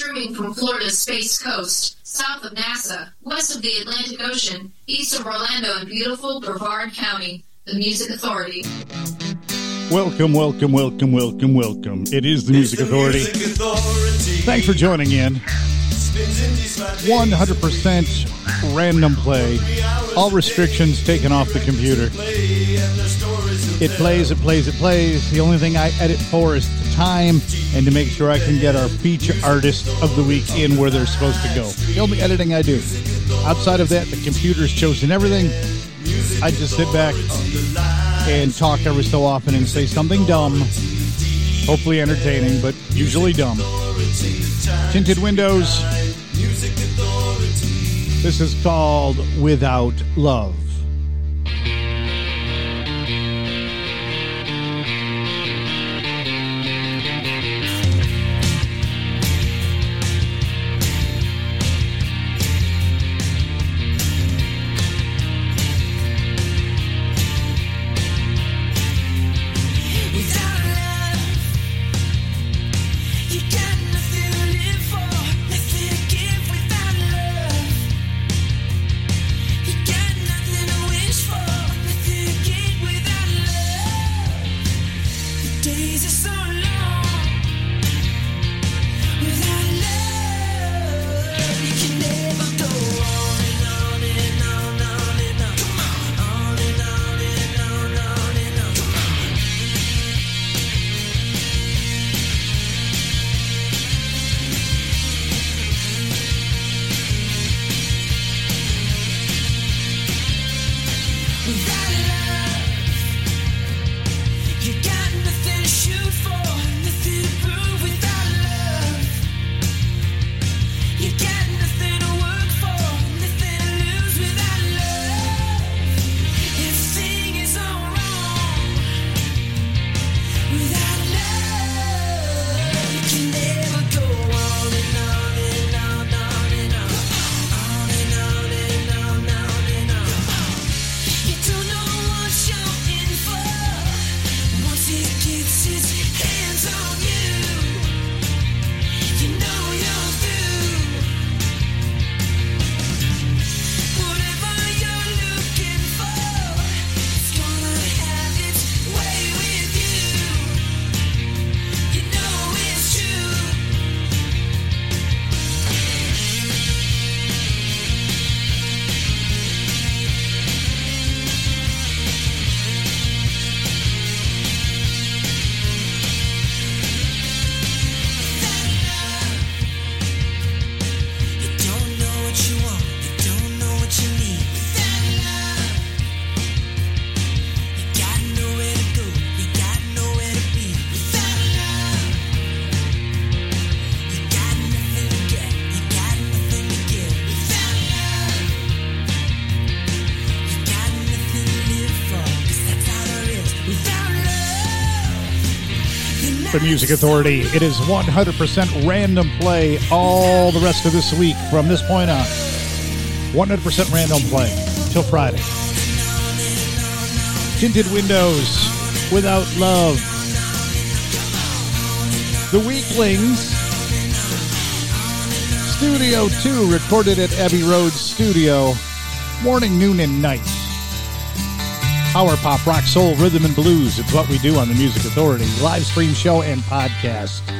streaming from Florida's Space Coast, south of NASA, west of the Atlantic Ocean, east of Orlando in beautiful Brevard County, the Music Authority. Welcome, welcome, welcome, welcome, welcome. It is the Music Authority. Thanks for joining in. 100% random play. All restrictions taken off the computer. It plays, it plays, it plays. The only thing I edit for is the time and to make sure I can get our feature artist of the week in where they're supposed to go. The only editing I do. Outside of that, the computer's chosen everything. I just sit back and talk every so often and say something dumb, hopefully entertaining, but usually dumb. Tinted windows. This is called Without Love. Without love, you got nothing to shoot for, Music Authority. It is 100% random play all the rest of this week from this point on. 100% random play till Friday. Tinted Windows without love. The Weeklings. Studio 2 recorded at Abbey Road Studio. Morning, noon, and night. Power pop, rock, soul, rhythm, and blues. It's what we do on the Music Authority. Live stream show and podcast.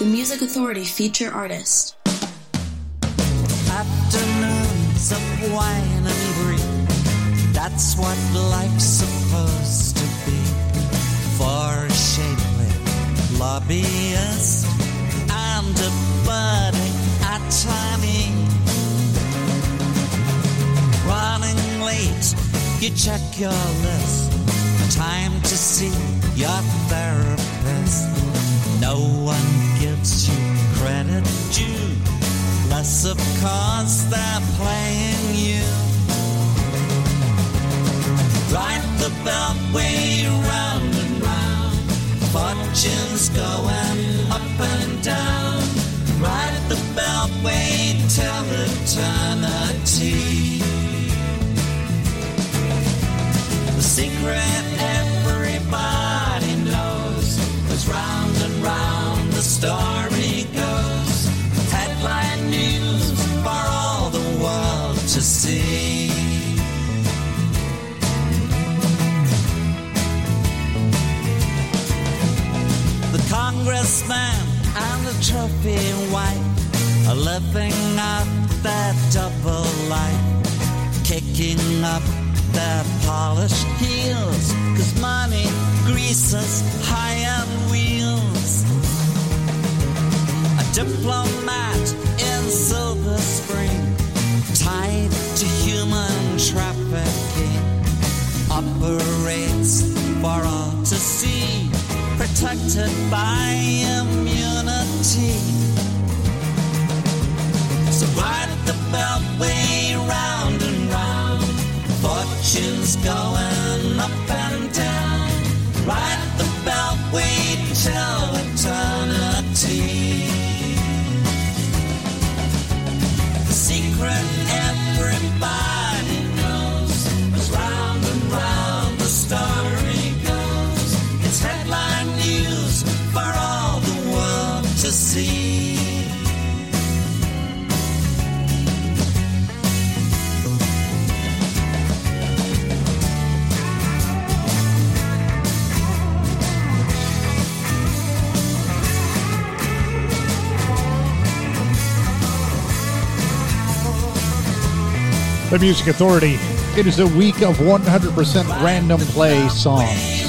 The Music Authority feature artist. Afternoons of wine and brie. That's what life's supposed to be. For a shapely lobbyist and a budding attorney. Running late, you check your list. Time to see your therapist. No one gives you credit due. Less of course they're playing you. Ride the beltway round and round. Fortunes going up and down. Ride the beltway till eternity. The secret everybody knows is round and round the story goes. Headline news for all the world to see. The congressman and the trophy wife are living out their double life, kicking up their polished heels, cause money greases high-end wheels. Diplomat in Silver Spring, tied to human trafficking, operates for all to see. protected by immunity. So ride the beltway round and round. Fortune's going up and down. Ride the beltway till eternity. The Music Authority. It is a week of 100% random play songs.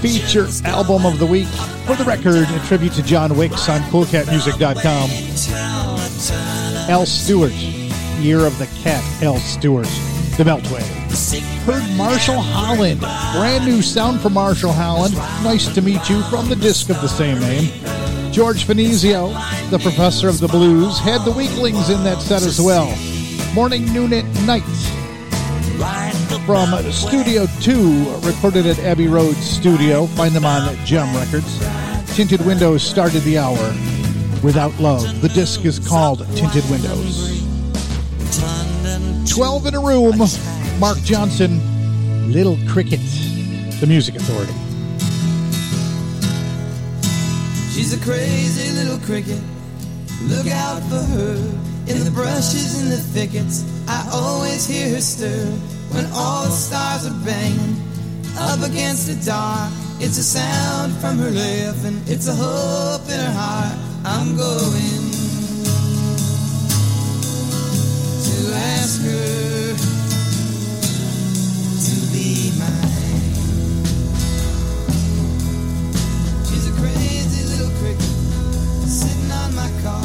Feature album of the week. For the record, a tribute to John Wicks on CoolCatMusic.com. Al Stewart. Year of the Cat, Al Stewart. The Beltway. Heard Marshall Holland. Brand new sound from Marshall Holland. Nice to meet you from the disc of the same name. George Finizio, the professor of the blues, had the Weeklings in that set as well. Morning, noon, at night. From Studio 2, recorded at Abbey Road Studio. Find them on JEM Records. Tinted Windows started the hour. Without Love. The disc is called Tinted Windows. 12 in a room. Mark Johnson, Little Cricket, the Music Authority. She's a crazy little cricket. Look out for her. In the brushes, and the thickets, I always hear her stir. When all the stars are banging up against the dark, it's a sound from her laughing. It's a hope in her heart. I'm going to ask her to be mine. She's a crazy little cricket sitting on my car,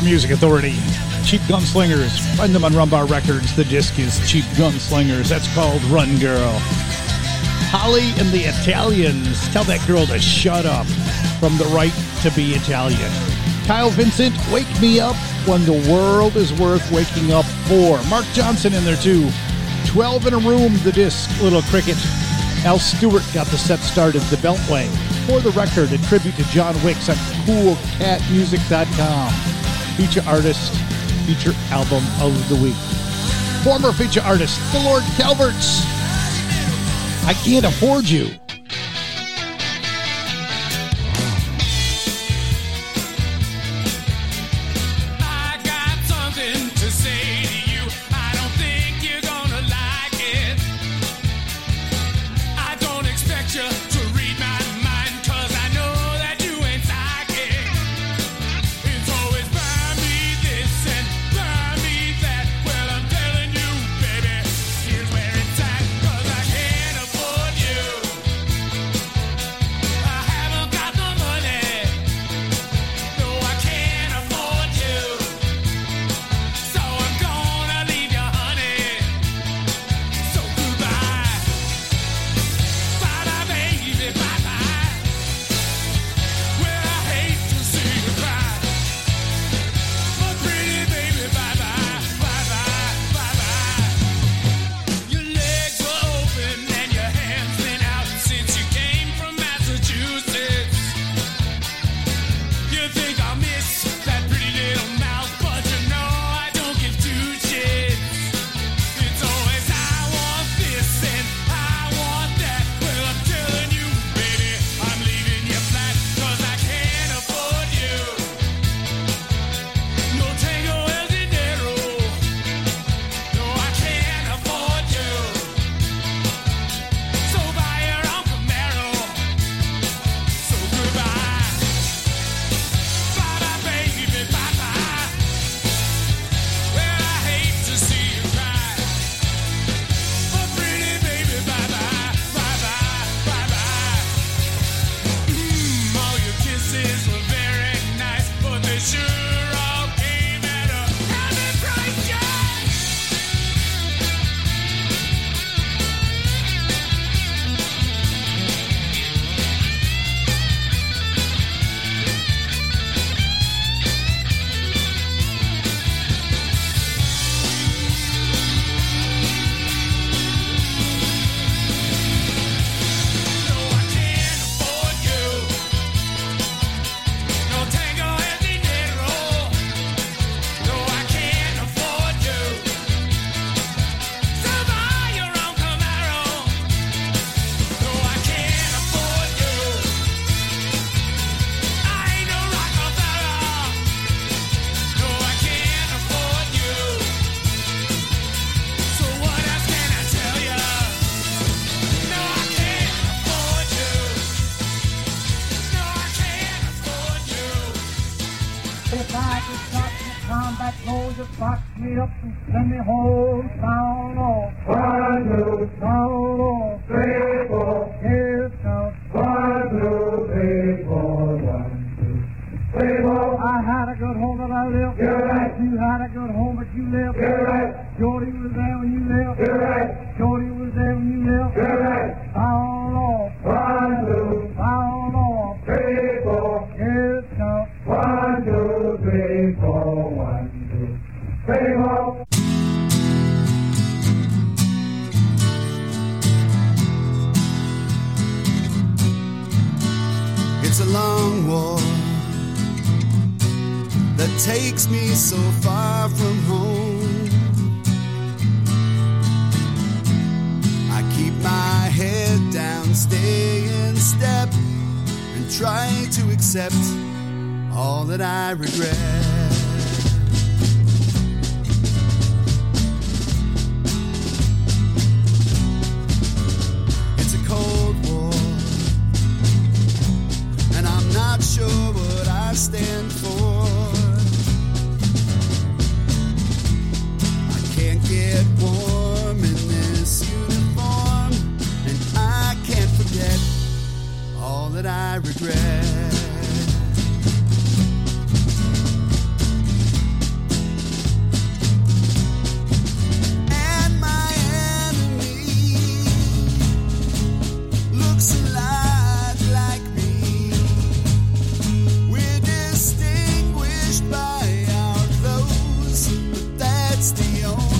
The Music Authority. Cheap Gunslingers. Find them on Rumbar Records. The disc is Cheap Gunslingers. That's called Run Girl. Holly and the Italians. Tell that girl to shut up. From the right to be Italian. Kyle Vincent, Wake Me Up when the world is worth waking up for. Mark Johnson in there too. 12 in a room, the disc, Little Cricket. Al Stewart got the set started, The Beltway. For the record, a tribute to John Wicks on coolcatmusic.com. Feature artist, feature album of the week. Former feature artist, The Lord Calverts. I can't afford you. If I could stop the combat goes to box me up and send me home, down on one, two, down on three, four, here comes one, two, three, four, one, two, three, four. I had a good home that I lived. You're right. You had a good home but you lived. You're right. Jody was there when you lived. You're right. Jody was there when you lived. You're right. Down on one, two, down a long war that takes me so far from home. I keep my head down, stay in step, and try to accept all that I regret. Not sure what I stand for. I can't get warm in this uniform, and I can't forget all that I regret. know.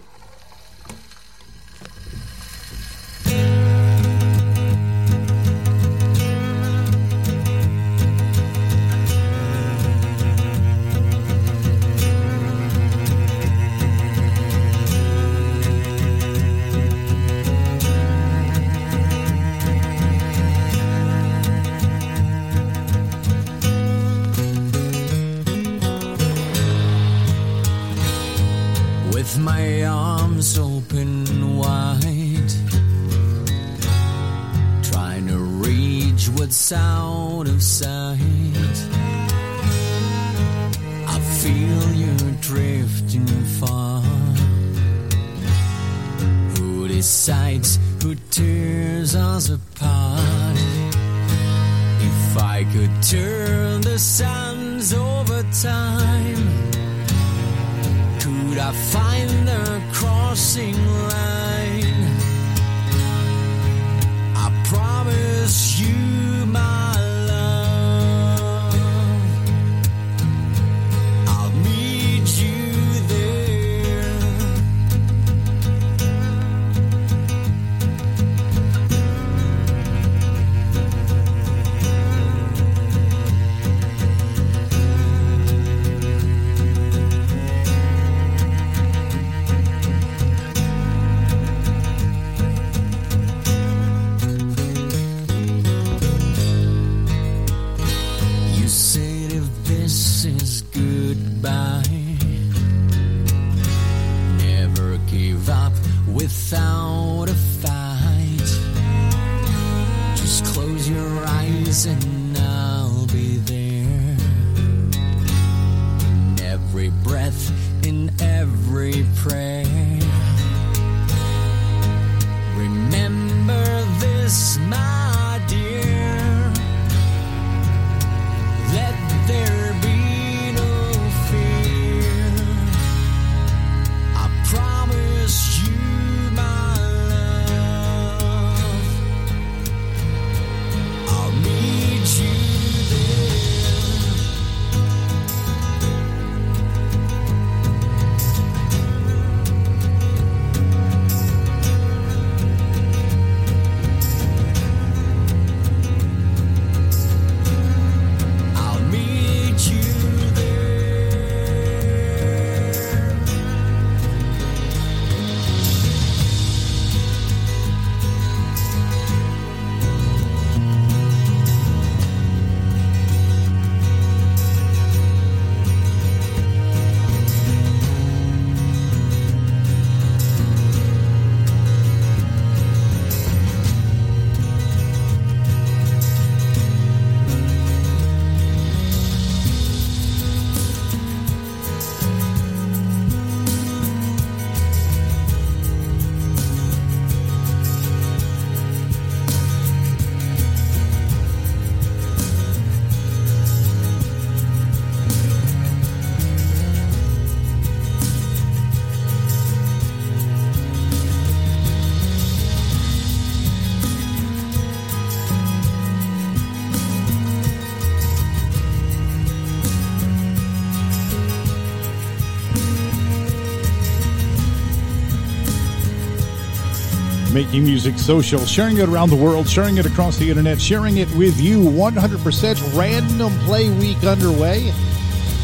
Making music social, sharing it around the world, sharing it across the internet, sharing it with you. 100% random play week underway.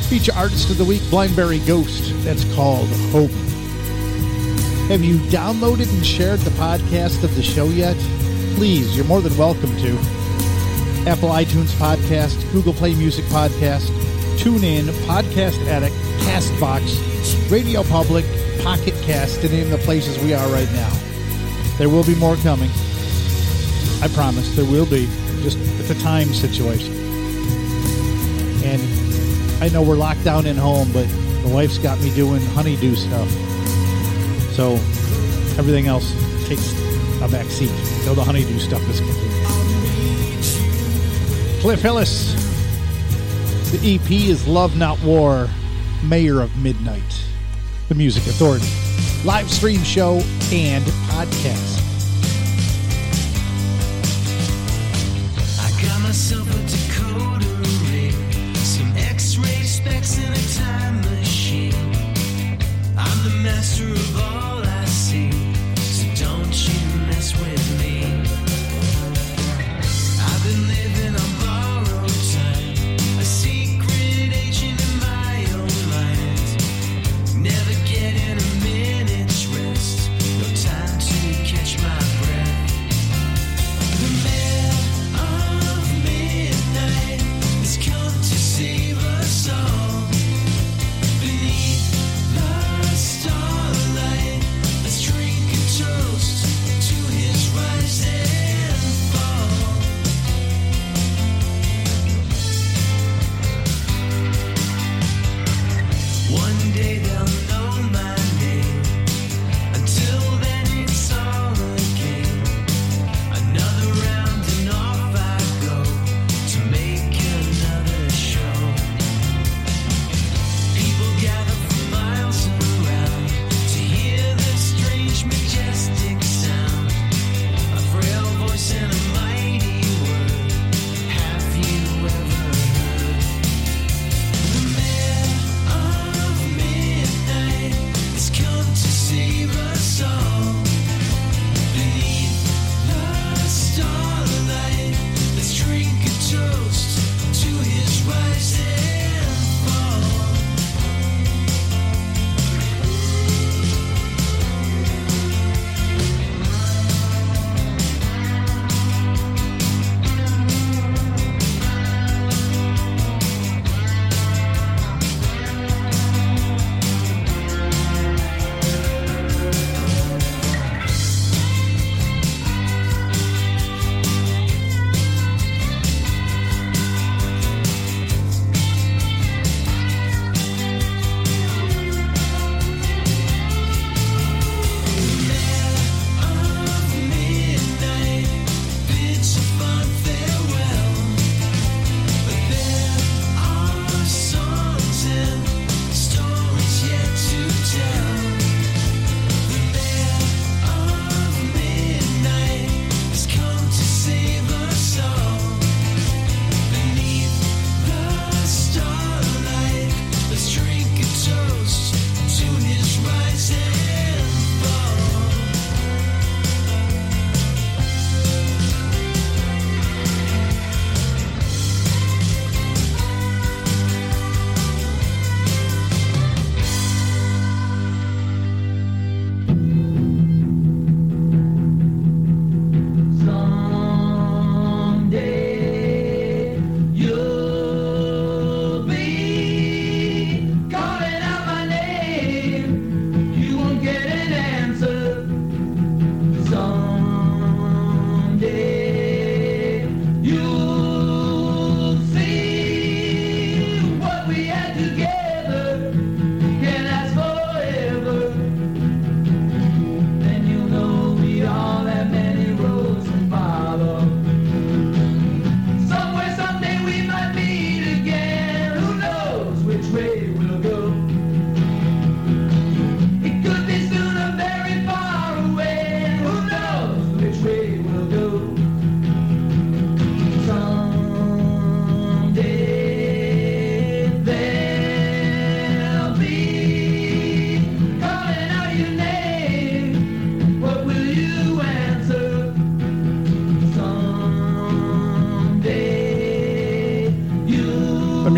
Feature artist of the week, Blindberry Ghost. That's called Hope. Have you downloaded and shared the podcast of the show yet? Please, you're more than welcome to. Apple iTunes Podcast, Google Play Music Podcast, TuneIn, Podcast Addict, Castbox, Radio Public, Pocket Cast, to name the places we are right now. There will be more coming. I promise there will be. Just it's a time situation. And I know we're locked down in home, but the wife's got me doing honeydew stuff. So everything else takes a back seat until the honeydew stuff is complete. Cliff Hillis. The EP is Love Not War, Mayor of Midnight, the Music Authority, live stream show and podcast.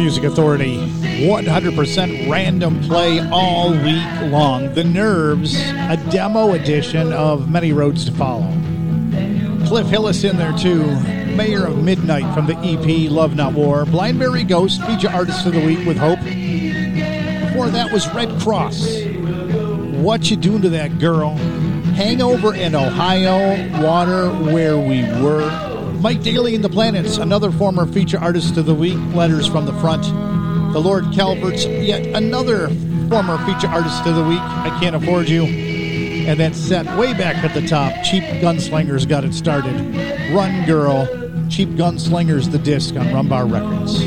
Music Authority. 100% random play all week long. The Nerves, a demo edition of Many Roads to Follow. Cliff Hillis in there too. Mayor of Midnight from the EP Love Not War. Blindberry Ghost, feature artist of the week with Hope. Before that was Redd Kross. What You Doing to That Girl? Hangover in Ohio, Water Where We Were. Mike Daly and the Planets, another former feature artist of the week, Letters from the Front. The Lord Calvert's, yet another former feature artist of the week, I Can't Afford You. And then set way back at the top, Cheap Gunslingers got it started. Run Girl, Cheap Gunslingers, the disc on Rum Bar Records.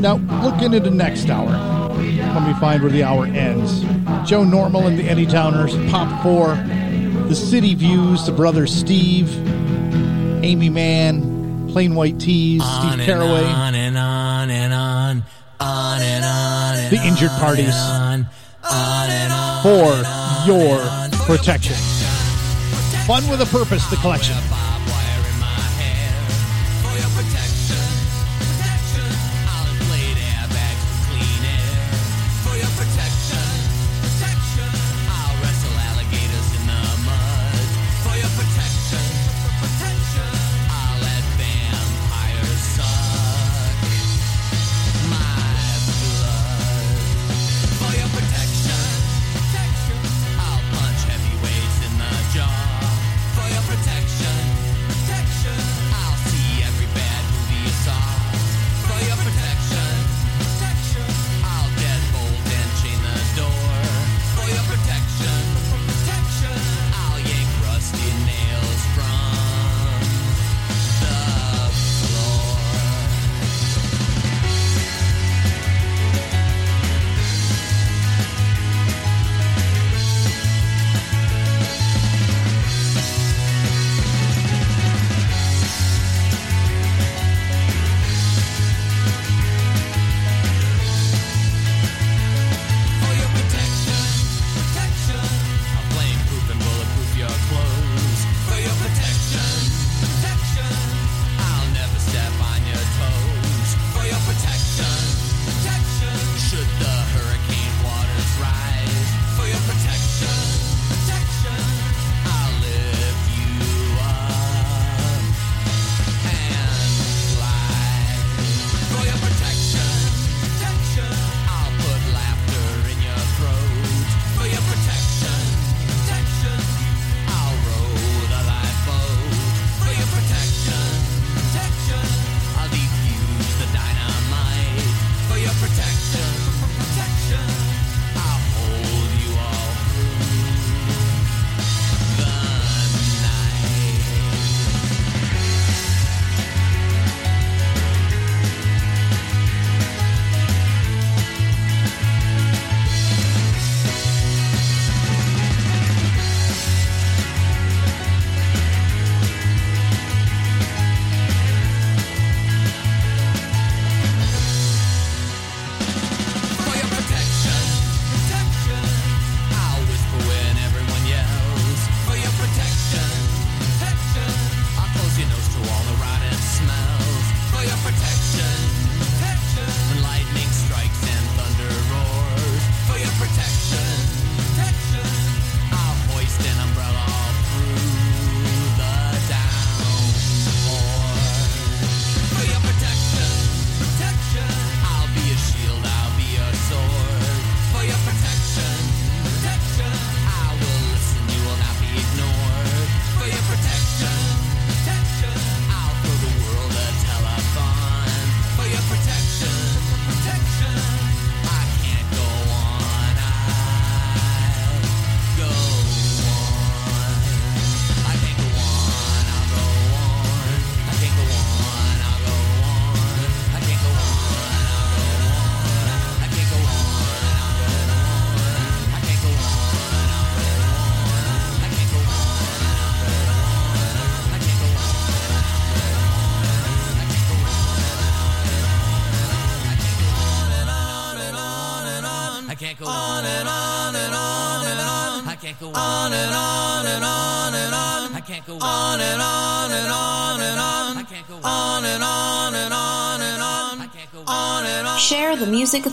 Now, looking into the next hour. Let me find where the hour ends. Joe Normal and the Anytowners, Pop 4, The City Views, The Brothers Steve, Aimee Mann, Plain White T's, On Steve Caraway, on and on and on, on and on. And The Injured on Parties. and on, on and on. for your protection. Fun with a Purpose, the collection.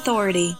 Authority.